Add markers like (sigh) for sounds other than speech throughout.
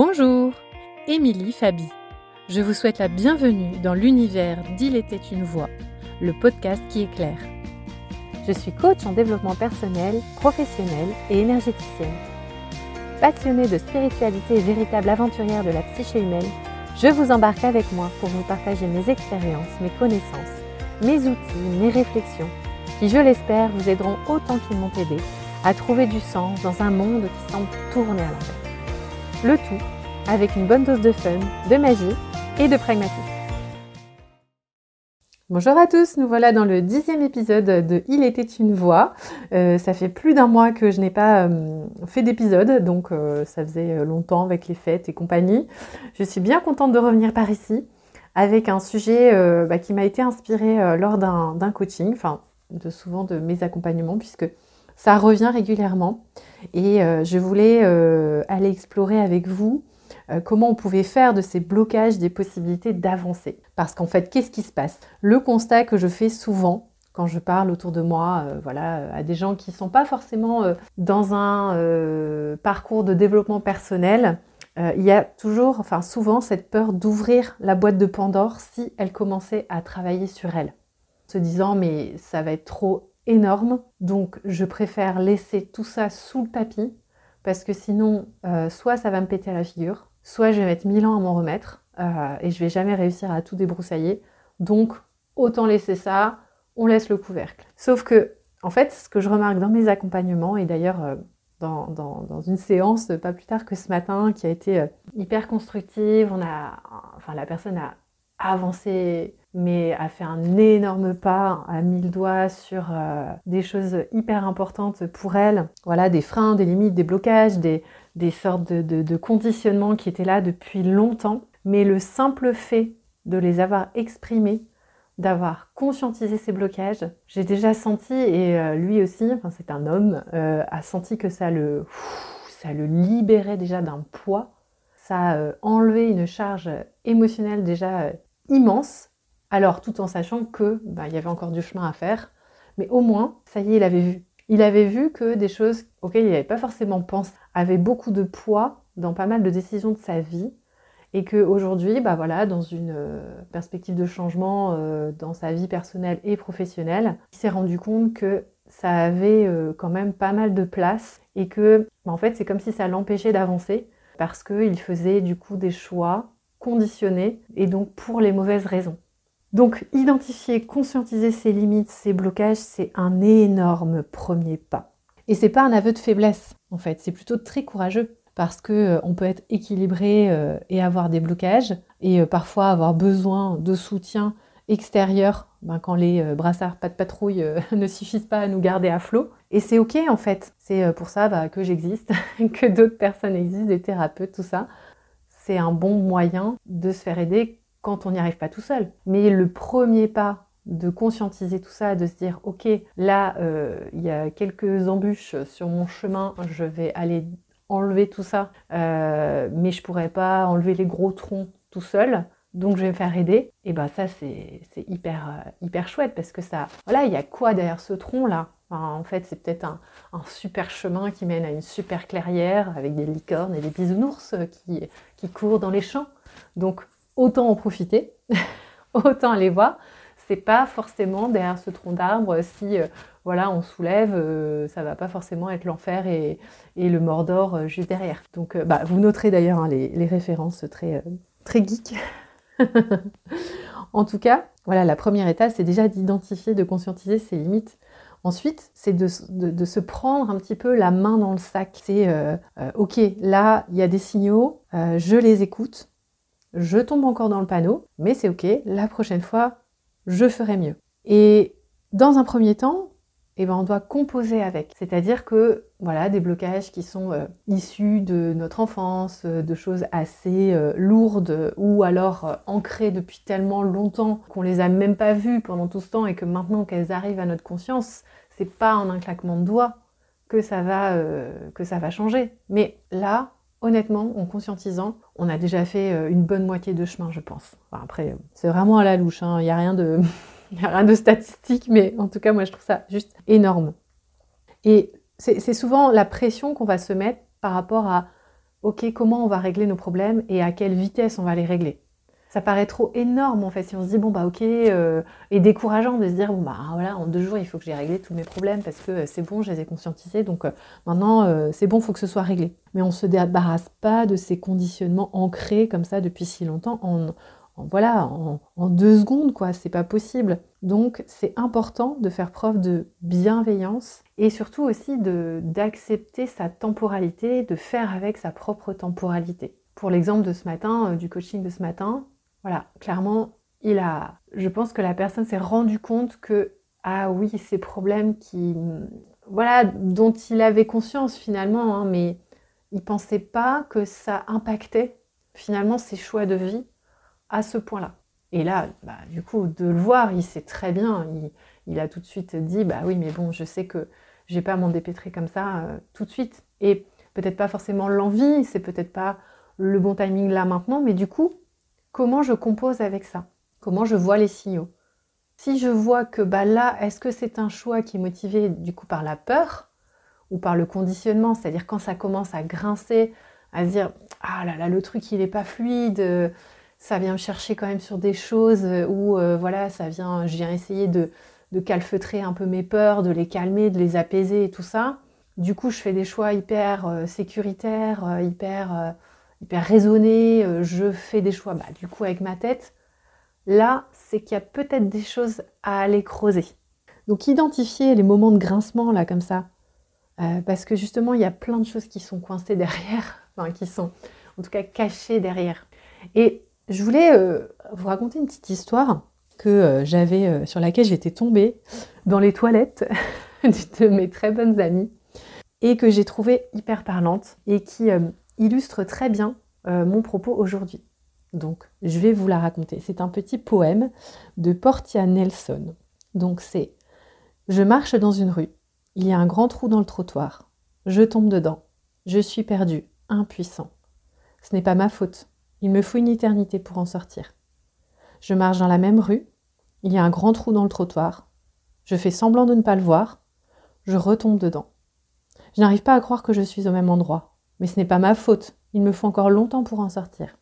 Bonjour, Émilie Fabi. Je vous souhaite la bienvenue dans l'univers d'Il était une voix, le podcast qui éclaire. Je suis coach en développement personnel, professionnel et énergéticienne. Passionnée de spiritualité et véritable aventurière de la psyché humaine, je vous embarque avec moi pour vous partager mes expériences, mes connaissances, mes outils, mes réflexions, qui, je l'espère, vous aideront autant qu'ils m'ont aidé à trouver du sens dans un monde qui semble tourner à l'envers. Le tout avec une bonne dose de fun, de magie et de pragmatisme. Bonjour à tous, nous voilà dans le dixième épisode de Il était une voix. Euh, ça fait plus d'un mois que je n'ai pas euh, fait d'épisode, donc euh, ça faisait longtemps avec les fêtes et compagnie. Je suis bien contente de revenir par ici avec un sujet bah, qui m'a été inspiré lors d'un coaching, enfin de souvent de mes accompagnements, puisque ça revient régulièrement. Et je voulais aller explorer avec vous euh, comment on pouvait faire de ces blocages des possibilités d'avancer? Parce qu'en fait, qu'est-ce qui se passe? Le constat que je fais souvent quand je parle autour de moi, voilà, à des gens qui ne sont pas forcément dans un parcours de développement personnel, il y a toujours, enfin souvent, cette peur d'ouvrir la boîte de Pandore si elle commençait à travailler sur elle, se disant mais ça va être trop énorme. Donc je préfère laisser tout ça sous le tapis parce que sinon, euh, soit ça va me péter à la figure, soit je vais mettre mille ans à m'en remettre euh, et je vais jamais réussir à tout débroussailler. Donc autant laisser ça, on laisse le couvercle. Sauf que, en fait, ce que je remarque dans mes accompagnements, et d'ailleurs euh, dans, dans, une séance pas plus tard que ce matin qui a été hyper constructive, on a, enfin la personne a avancé mais a fait un énorme pas à mille doigts sur euh, des choses hyper importantes pour elle. Voilà, des freins, des limites, des blocages, des, sortes de, de, conditionnements qui étaient là depuis longtemps. Mais le simple fait de les avoir exprimés, d'avoir conscientisé ces blocages, j'ai déjà senti, et euh, lui aussi, enfin c'est un homme, euh, a senti que ça le, ça le libérait déjà d'un poids, ça a enlevé une charge émotionnelle déjà immense alors, tout en sachant que bah, il y avait encore du chemin à faire, mais au moins, ça y est, il avait vu. Il avait vu que des choses auxquelles il n'avait pas forcément pensé avaient beaucoup de poids dans pas mal de décisions de sa vie, et qu'aujourd'hui, bah voilà, dans une euh, perspective de changement euh, dans sa vie personnelle et professionnelle, il s'est rendu compte que ça avait euh, quand même pas mal de place et que, bah, en fait, c'est comme si ça l'empêchait d'avancer parce qu'il faisait du coup des choix conditionnés et donc pour les mauvaises raisons. Donc, identifier, conscientiser ses limites, ses blocages, c'est un énorme premier pas. Et c'est pas un aveu de faiblesse, en fait, c'est plutôt très courageux parce que euh, on peut être équilibré euh, et avoir des blocages et euh, parfois avoir besoin de soutien extérieur ben, quand les brassards pas de patrouille (laughs) ne suffisent pas à nous garder à flot. Et c'est ok en fait. C'est pour ça bah, que j'existe, (laughs) que d'autres personnes existent, des thérapeutes, tout ça. Un bon moyen de se faire aider quand on n'y arrive pas tout seul. Mais le premier pas de conscientiser tout ça, de se dire ok, là euh, il y a quelques embûches sur mon chemin, je vais aller enlever tout ça, euh, mais je pourrais pas enlever les gros troncs tout seul. Donc je vais me faire aider. Et ben ça c'est hyper euh, hyper chouette parce que ça voilà il y a quoi derrière ce tronc là En fait c'est peut-être un, super chemin qui mène à une super clairière avec des licornes et des bisounours qui, qui courent dans les champs. Donc autant en profiter, (laughs) autant aller voir. C'est pas forcément derrière ce tronc d'arbre, si euh, voilà, on soulève, euh, ça va pas forcément être l'enfer et, le Mordor euh, juste derrière. Donc bah, vous noterez d'ailleurs hein, les, références très, très. (laughs) (laughs) en tout cas, voilà, la première étape, c'est déjà d'identifier, de conscientiser ses limites. Ensuite, c'est de, de, se prendre un petit peu la main dans le sac. C'est ok, là, il y a des signaux, je les écoute, je tombe encore dans le panneau, mais c'est ok, la prochaine fois, je ferai mieux. Et dans un premier temps, eh ben, on doit composer avec. C'est-à-dire que voilà, des blocages qui sont euh, issus de notre enfance, euh, de choses assez euh, lourdes ou alors ancrées depuis tellement longtemps qu'on les a même pas vues pendant tout ce temps et que maintenant qu'elles arrivent à notre conscience, c'est pas en un claquement de doigts que ça va, changer. Mais là, honnêtement, en conscientisant, on a déjà fait une bonne moitié de chemin, je pense. après, c'est vraiment à la louche, hein. il n'y a rien de... a (laughs) rien de statistique, mais en tout cas, moi, je trouve ça juste énorme. Et c'est souvent la pression qu'on va se mettre par rapport à ok, comment on va régler nos problèmes et à quelle vitesse on va les régler. Ça paraît trop énorme en fait si on se dit bon bah ok euh, et décourageant de se dire bon bah voilà en deux jours il faut que j'ai réglé tous mes problèmes parce que euh, c'est bon je les ai conscientisés donc euh, maintenant c'est bon il faut que ce soit réglé. Mais on se débarrasse pas de ces conditionnements ancrés comme ça depuis si longtemps en, voilà en, deux secondes quoi c'est pas possible. Donc c'est important de faire preuve de bienveillance et surtout aussi d'accepter sa temporalité, de faire avec sa propre temporalité. Pour l'exemple de ce matin, du coaching de ce matin, voilà, clairement, il a. Je pense que la personne s'est rendu compte que ah oui, ces problèmes qui, voilà, dont il avait conscience finalement, hein, mais il pensait pas que ça impactait finalement ses choix de vie à ce point-là. Et là, bah, du coup, de le voir, il sait très bien. Il, a tout de suite dit, bah oui, mais bon, je sais que je vais pas m'en dépêtrer comme ça euh, tout de suite. Et peut-être pas forcément l'envie, c'est peut-être pas le bon timing là maintenant, mais du coup, comment je compose avec ça? Comment je vois les signaux? Si je vois que bah là, est-ce que c'est un choix qui est motivé du coup par la peur ou par le conditionnement C'est-à-dire quand ça commence à grincer, à se dire ah là là, le truc il n'est pas fluide, ça vient me chercher quand même sur des choses où euh, voilà, ça vient, je viens essayer de, de calfeutrer un peu mes peurs, de les calmer, de les apaiser et tout ça. Du coup, je fais des choix hyper euh, sécuritaires, euh, hyper hyper raisonné, euh, je fais des choix bah, du coup avec ma tête, là, c'est qu'il y a peut-être des choses à aller creuser. Donc identifier les moments de grincement là comme ça, euh, parce que justement il y a plein de choses qui sont coincées (laughs) derrière, enfin qui sont en tout cas cachées derrière. Et je voulais euh, vous raconter une petite histoire que j'avais sur laquelle j'étais tombée dans les toilettes (laughs) de mes très bonnes amies et que j'ai trouvée hyper parlante et qui illustre très bien euh, mon propos aujourd'hui. Donc, je vais vous la raconter. C'est un petit poème de Portia Nelson. Donc, c'est Je marche dans une rue. Il y a un grand trou dans le trottoir. Je tombe dedans. Je suis perdu, impuissant. Ce n'est pas ma faute. Il me faut une éternité pour en sortir. Je marche dans la même rue. Il y a un grand trou dans le trottoir. Je fais semblant de ne pas le voir. Je retombe dedans. Je n'arrive pas à croire que je suis au même endroit. Mais ce n'est pas ma faute, il me faut encore longtemps pour en sortir.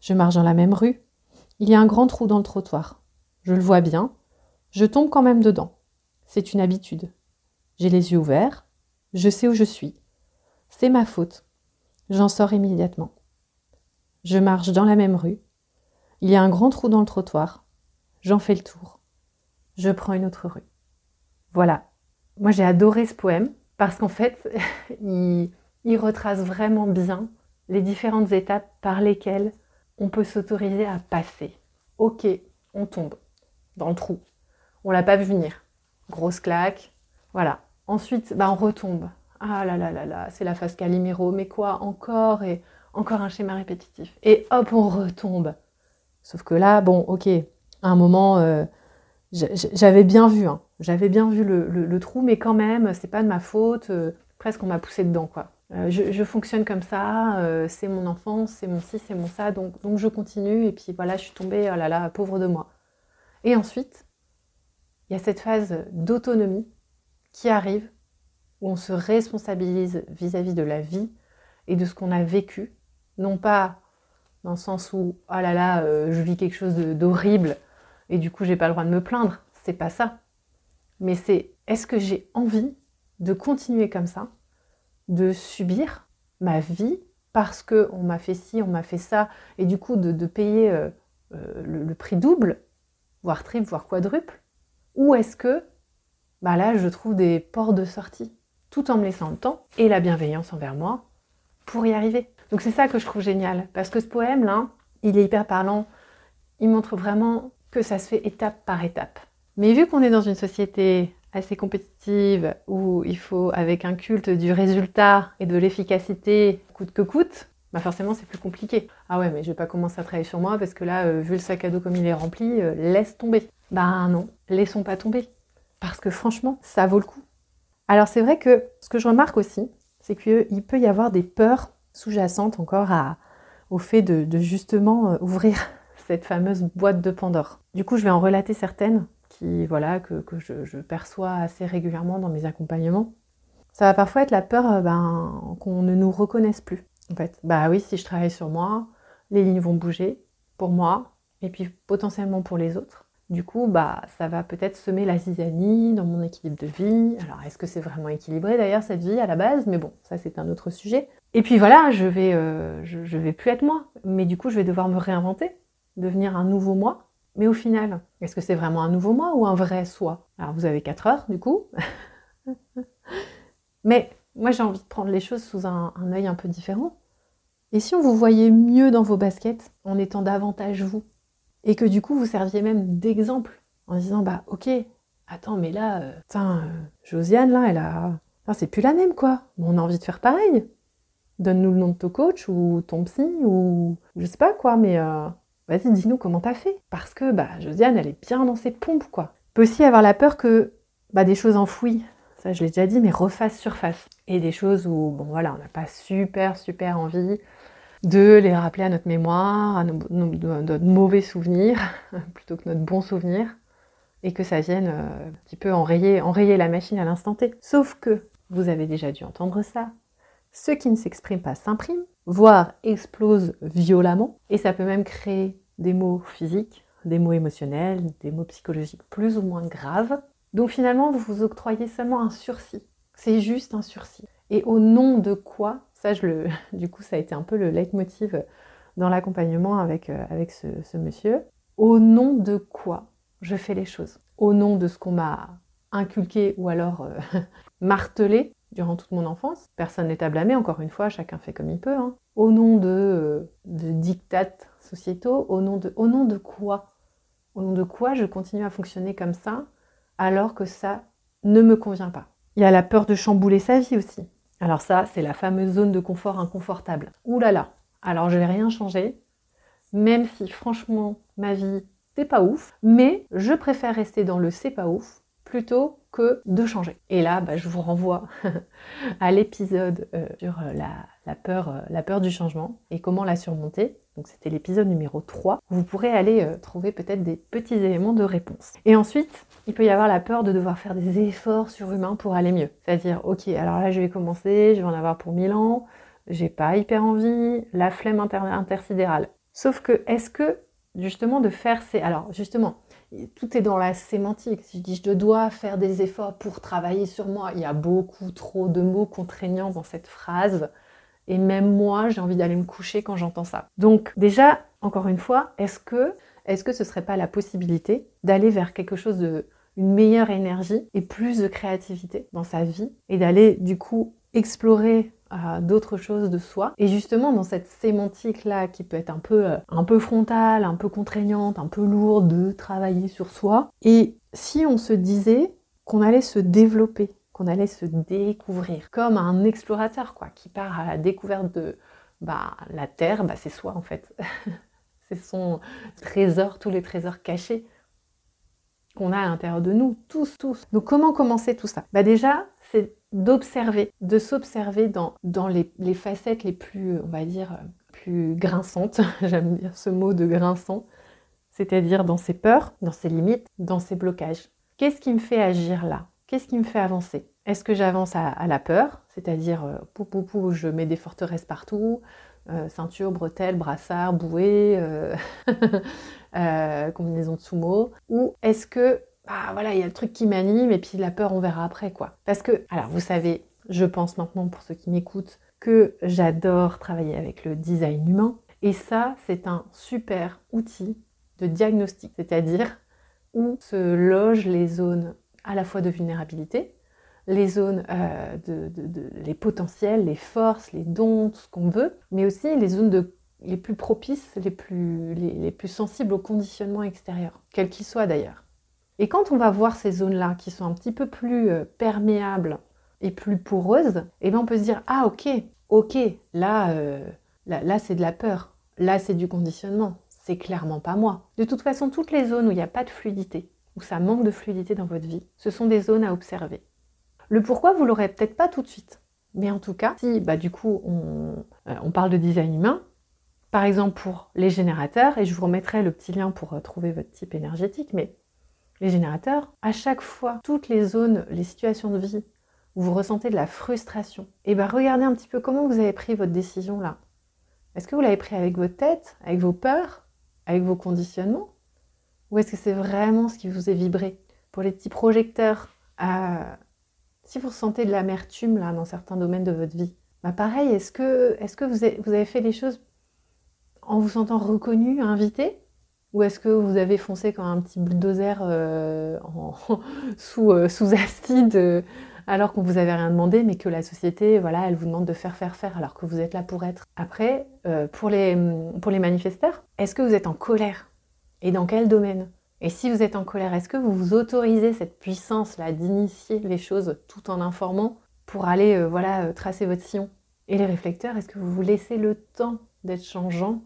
Je marche dans la même rue. Il y a un grand trou dans le trottoir. Je le vois bien. Je tombe quand même dedans. C'est une habitude. J'ai les yeux ouverts. Je sais où je suis. C'est ma faute. J'en sors immédiatement. Je marche dans la même rue. Il y a un grand trou dans le trottoir. J'en fais le tour. Je prends une autre rue. Voilà. Moi j'ai adoré ce poème parce qu'en fait, (laughs) il, retrace vraiment bien les différentes étapes par lesquelles on peut s'autoriser à passer. Ok, on tombe dans le trou. On l'a pas vu venir. Grosse claque. Voilà. Ensuite, bah, on retombe. Ah là là là là, c'est la phase Calimero. Mais quoi Encore? Et encore un schéma répétitif. Et hop, on retombe. Sauf que là, bon, ok, à un moment, euh, j'avais bien vu, hein. j'avais bien vu le, trou, mais quand même, c'est pas de ma faute. Euh, presque on m'a poussé dedans, quoi. Euh, je, fonctionne comme ça, c'est mon enfance, c'est mon ci, c'est mon ça, donc je continue, et puis voilà, je suis tombée, oh là là, pauvre de moi. Et ensuite, il y a cette phase d'autonomie qui arrive, où on se responsabilise vis-à-vis de la vie et de ce qu'on a vécu, non pas dans le sens où, oh là là, euh, je vis quelque chose d'horrible, et du coup j'ai pas le droit de me plaindre, c'est pas ça. Mais c'est, est-ce que j'ai envie de continuer comme ça de subir ma vie parce qu'on m'a fait ci, on m'a fait ça, et du coup de, payer euh, euh, le, prix double, voire triple, voire quadruple? Ou est-ce que bah là, je trouve des ports de sortie, tout en me laissant le temps et la bienveillance envers moi pour y arriver? Donc c'est ça que je trouve génial, parce que ce poème-là, il est hyper parlant, il montre vraiment que ça se fait étape par étape. Mais vu qu'on est dans une société assez compétitive où il faut, avec un culte du résultat et de l'efficacité coûte que coûte, bah forcément c'est plus compliqué. Ah ouais, mais je vais pas commencer à travailler sur moi parce que là, euh, vu le sac à dos comme il est rempli, euh, laisse tomber. Bah non, laissons pas tomber. Parce que franchement, ça vaut le coup. Alors c'est vrai que ce que je remarque aussi, c'est qu'il peut y avoir des peurs sous-jacentes encore au fait de, de justement euh, ouvrir (laughs) cette fameuse boîte de Pandore. Du coup, je vais en relater certaines qui, voilà, que, je, perçois assez régulièrement dans mes accompagnements. Ça va parfois être la peur euh, ben, qu'on ne nous reconnaisse plus. En fait, bah oui, si je travaille sur moi, les lignes vont bouger pour moi et puis potentiellement pour les autres. Du coup, bah, ça va peut-être semer la zizanie dans mon équilibre de vie. Alors, est-ce que c'est vraiment équilibré d'ailleurs cette vie à la base? Mais bon, ça c'est un autre sujet. Et puis voilà, je vais, euh, je, vais plus être moi. Mais du coup, je vais devoir me réinventer, devenir un nouveau moi. Mais au final, est-ce que c'est vraiment un nouveau moi ou un vrai soi? Alors, vous avez 4 heures du coup. (laughs) Mais moi, j'ai envie de prendre les choses sous un, œil un peu différent. Et si on vous voyait mieux dans vos baskets en étant davantage vous et que du coup vous serviez même d'exemple en disant bah ok, attends mais là, euh, euh, Josiane là, elle a, c'est plus la même quoi. on a envie de faire pareil. Donne-nous le nom de ton coach ou ton psy ou je sais pas quoi, mais euh, vas-y dis-nous comment t'as fait parce que bah Josiane elle est bien dans ses pompes quoi. Peut aussi avoir la peur que bah, des choses enfouies, ça je l'ai déjà dit, mais refassent surface et des choses où bon voilà on n'a pas super super envie de les rappeler à notre mémoire, à notre mauvais souvenir, (laughs) plutôt que notre bon souvenir, et que ça vienne euh, un petit peu enrayer la machine à l'instant T. Sauf que vous avez déjà dû entendre ça. Ce qui ne s'exprime pas s'imprime, voire explose violemment, et ça peut même créer des mots physiques, des mots émotionnels, des mots psychologiques plus ou moins graves. Donc finalement, vous vous octroyez seulement un sursis. C'est juste un sursis. Et au nom de quoi le, (laughs) du coup, ça a été un peu le leitmotiv dans l'accompagnement avec, euh, ce, monsieur. Au nom de quoi je fais les choses? Au nom de ce qu'on m'a inculqué ou alors euh, (laughs) martelé durant toute mon enfance. Personne n'est à blâmer, encore une fois, chacun fait comme il peut. Hein. Au nom de, euh, de dictates sociétaux, au nom de, au nom de quoi? Au nom de quoi je continue à fonctionner comme ça alors que ça ne me convient pas? Il y a la peur de chambouler sa vie aussi. Alors ça, c'est la fameuse zone de confort inconfortable. Ouh là là, alors je vais rien changer, même si franchement ma vie c'est pas ouf, mais je préfère rester dans le c'est pas ouf plutôt de changer. Et là, bah, je vous renvoie (laughs) à l'épisode euh, sur euh, la, peur, euh, la peur du changement et comment la surmonter. Donc c'était l'épisode numéro 3. Vous pourrez aller trouver peut-être des petits éléments de réponse. Et ensuite, il peut y avoir la peur de devoir faire des efforts surhumains pour aller mieux. C'est-à-dire, ok, alors là je vais commencer, je vais en avoir pour 1000 ans, j'ai pas hyper envie, la flemme intersidérale. Sauf que, est-ce que justement de faire ces... Alors justement, tout est dans la sémantique. Si je dis je dois faire des efforts pour travailler sur moi, il y a beaucoup trop de mots contraignants dans cette phrase. Et même moi, j'ai envie d'aller me coucher quand j'entends ça. Donc déjà, encore une fois, est-ce que, est-ce que ce serait pas la possibilité d'aller vers quelque chose de une meilleure énergie et plus de créativité dans sa vie et d'aller du coup explorer d'autres choses de soi. Et justement, dans cette sémantique-là, qui peut être un peu, euh, un peu frontale, un peu contraignante, un peu lourde de travailler sur soi, et si on se disait qu'on allait se développer, qu'on allait se découvrir, comme un explorateur, quoi, qui part à la découverte de bah, la Terre, bah, c'est soi en fait. (laughs) c'est son trésor, tous les trésors cachés qu'on a à l'intérieur de nous, tous, tous. Donc comment commencer tout ça? Bah déjà, c'est d'observer, de s'observer dans, les, facettes les plus, on va dire, plus grinçantes. (laughs) J'aime dire ce mot de grinçant. C'est-à-dire dans ses peurs, dans ses limites, dans ses blocages. Qu'est-ce qui me fait agir là? Qu'est-ce qui me fait avancer? Est-ce que j'avance à, la peur C'est-à-dire, euh, pou, pou, pou, je mets des forteresses partout, euh, ceinture, bretelles, brassard, bouée, (laughs) euh, combinaison de sumo Ou est-ce que ah voilà, il y a le truc qui m'anime et puis la peur, on verra après quoi. Parce que, alors vous savez, je pense maintenant pour ceux qui m'écoutent que j'adore travailler avec le design humain. Et ça, c'est un super outil de diagnostic, c'est-à-dire où se logent les zones à la fois de vulnérabilité, les zones, euh, de, les potentiels, les forces, les dons, tout ce qu'on veut, mais aussi les zones les plus propices, les plus, les plus sensibles au conditionnement extérieur, quel qu'il soit d'ailleurs. Et quand on va voir ces zones-là qui sont un petit peu plus euh, perméables et plus poreuses, eh bien on peut se dire ah ok, ok, là, euh, là, là c'est de la peur, là c'est du conditionnement, c'est clairement pas moi. De toute façon, toutes les zones où il n'y a pas de fluidité, où ça manque de fluidité dans votre vie, ce sont des zones à observer. Le pourquoi, vous l'aurez peut-être pas tout de suite. Mais en tout cas, si bah, du coup on, euh, on, parle de design humain, par exemple pour les générateurs, et je vous remettrai le petit lien pour trouver votre type énergétique, mais les générateurs, à chaque fois, toutes les zones, les situations de vie où vous ressentez de la frustration, et eh bien regardez un petit peu comment vous avez pris votre décision là. Est-ce que vous l'avez pris avec votre tête, avec vos peurs, avec vos conditionnements Ou est-ce que c'est vraiment ce qui vous est vibré? Pour les petits projecteurs, euh, si vous ressentez de l'amertume là dans certains domaines de votre vie, bah pareil, est-ce que, est que vous, vous avez fait les choses en vous sentant reconnu, invité? Ou est-ce que vous avez foncé comme un petit bulldozer euh, (laughs) sous, euh, sous, acide euh, alors qu'on vous avait rien demandé, mais que la société, voilà, elle vous demande de faire, faire, faire, alors que vous êtes là pour être? Après, pour, les, pour les manifesteurs, est-ce que vous êtes en colère? Et dans quel domaine? Et si vous êtes en colère, est-ce que vous vous autorisez cette puissance-là d'initier les choses tout en informant pour aller, voilà, tracer votre sillon? Et les réflecteurs, est-ce que vous vous laissez le temps d'être changeant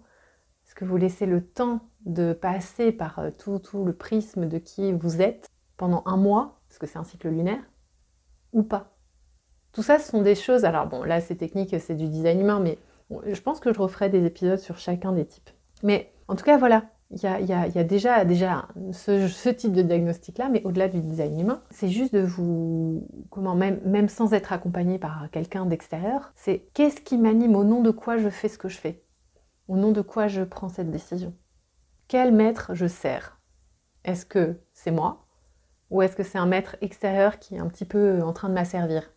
que vous laissez le temps de passer par euh, tout, tout le prisme de qui vous êtes pendant un mois, parce que c'est un cycle lunaire, ou pas. Tout ça, ce sont des choses. Alors, bon, là, c'est technique, c'est du design humain, mais je pense que je referai des épisodes sur chacun des types. Mais en tout cas, voilà, il y a, déjà, déjà ce, type de diagnostic-là, mais au-delà du design humain, c'est juste de vous, comment même, même sans être accompagné par quelqu'un d'extérieur, c'est qu'est-ce qui m'anime, au nom de quoi je fais ce que je fais, au nom de quoi je prends cette décision? Quel maître je sers? Est-ce que c'est moi? Ou est-ce que c'est un maître extérieur qui est un petit peu en train de m'asservir?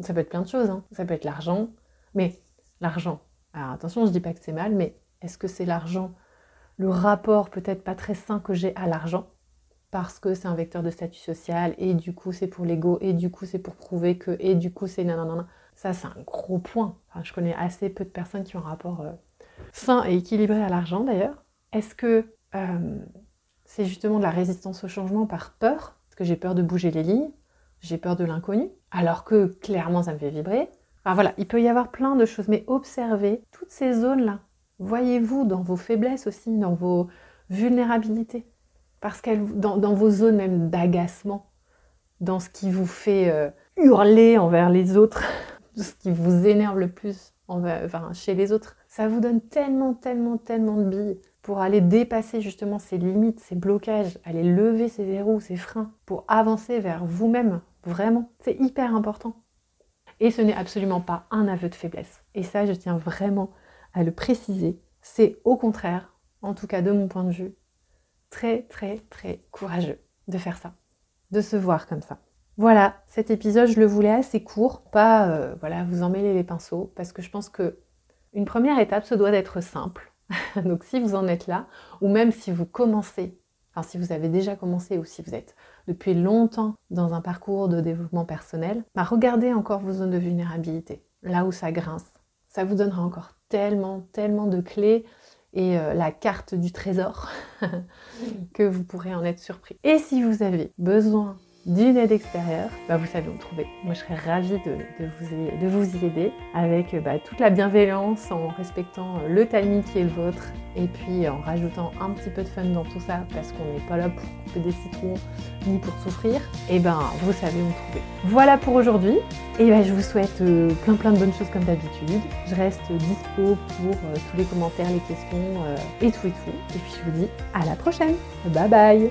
Ça peut être plein de choses, hein. ça peut être l'argent, mais l'argent, alors attention, je dis pas que c'est mal, mais est-ce que c'est l'argent, le rapport peut-être pas très sain que j'ai à l'argent parce que c'est un vecteur de statut social et du coup c'est pour l'ego et du coup c'est pour prouver que et du coup c'est nanana. Ça c'est un gros point. je connais assez peu de personnes qui ont un rapport euh, sain et équilibré à l'argent d'ailleurs. Est-ce que euh, c'est justement de la résistance au changement par peur? Parce que j'ai peur de bouger les lignes, j'ai peur de l'inconnu, alors que clairement ça me fait vibrer. Enfin voilà, il peut y avoir plein de choses, mais observez toutes ces zones-là. Voyez-vous dans vos faiblesses aussi, dans vos vulnérabilités. Parce qu'elles, dans, vos zones même d'agacement, dans ce qui vous fait euh, hurler envers les autres, (laughs) ce qui vous énerve le plus chez les autres, ça vous donne tellement, tellement, tellement de billes pour aller dépasser justement ces limites, ces blocages, aller lever ces verrous, ces freins, pour avancer vers vous-même, vraiment. C'est hyper important. Et ce n'est absolument pas un aveu de faiblesse. Et ça, je tiens vraiment à le préciser. C'est au contraire, en tout cas de mon point de vue, très très très courageux de faire ça, de se voir comme ça. Voilà, cet épisode, je le voulais assez court, pas euh, voilà, vous emmêler les pinceaux, parce que je pense que une première étape, se doit d'être simple. (laughs) Donc si vous en êtes là, ou même si vous commencez, enfin si vous avez déjà commencé ou si vous êtes depuis longtemps dans un parcours de développement personnel, bah regardez encore vos zones de vulnérabilité, là où ça grince. Ça vous donnera encore tellement, tellement de clés et euh, la carte du trésor (laughs) que vous pourrez en être surpris. Et si vous avez besoin d'une aide extérieure, bah, vous savez où me trouver. Moi, je serais ravie de, vous, y, aider avec bah, toute la bienveillance, en respectant euh, le timing qui est le vôtre et puis en rajoutant un petit peu de fun dans tout ça parce qu'on n'est pas là pour couper des citrons ni pour souffrir. Et ben, vous savez où me trouver. Voilà pour aujourd'hui. Et ben, je vous souhaite euh, plein plein de bonnes choses comme d'habitude. Je reste dispo pour euh, tous les commentaires, les questions et tout et tout. Et puis je vous dis à la prochaine. Bye bye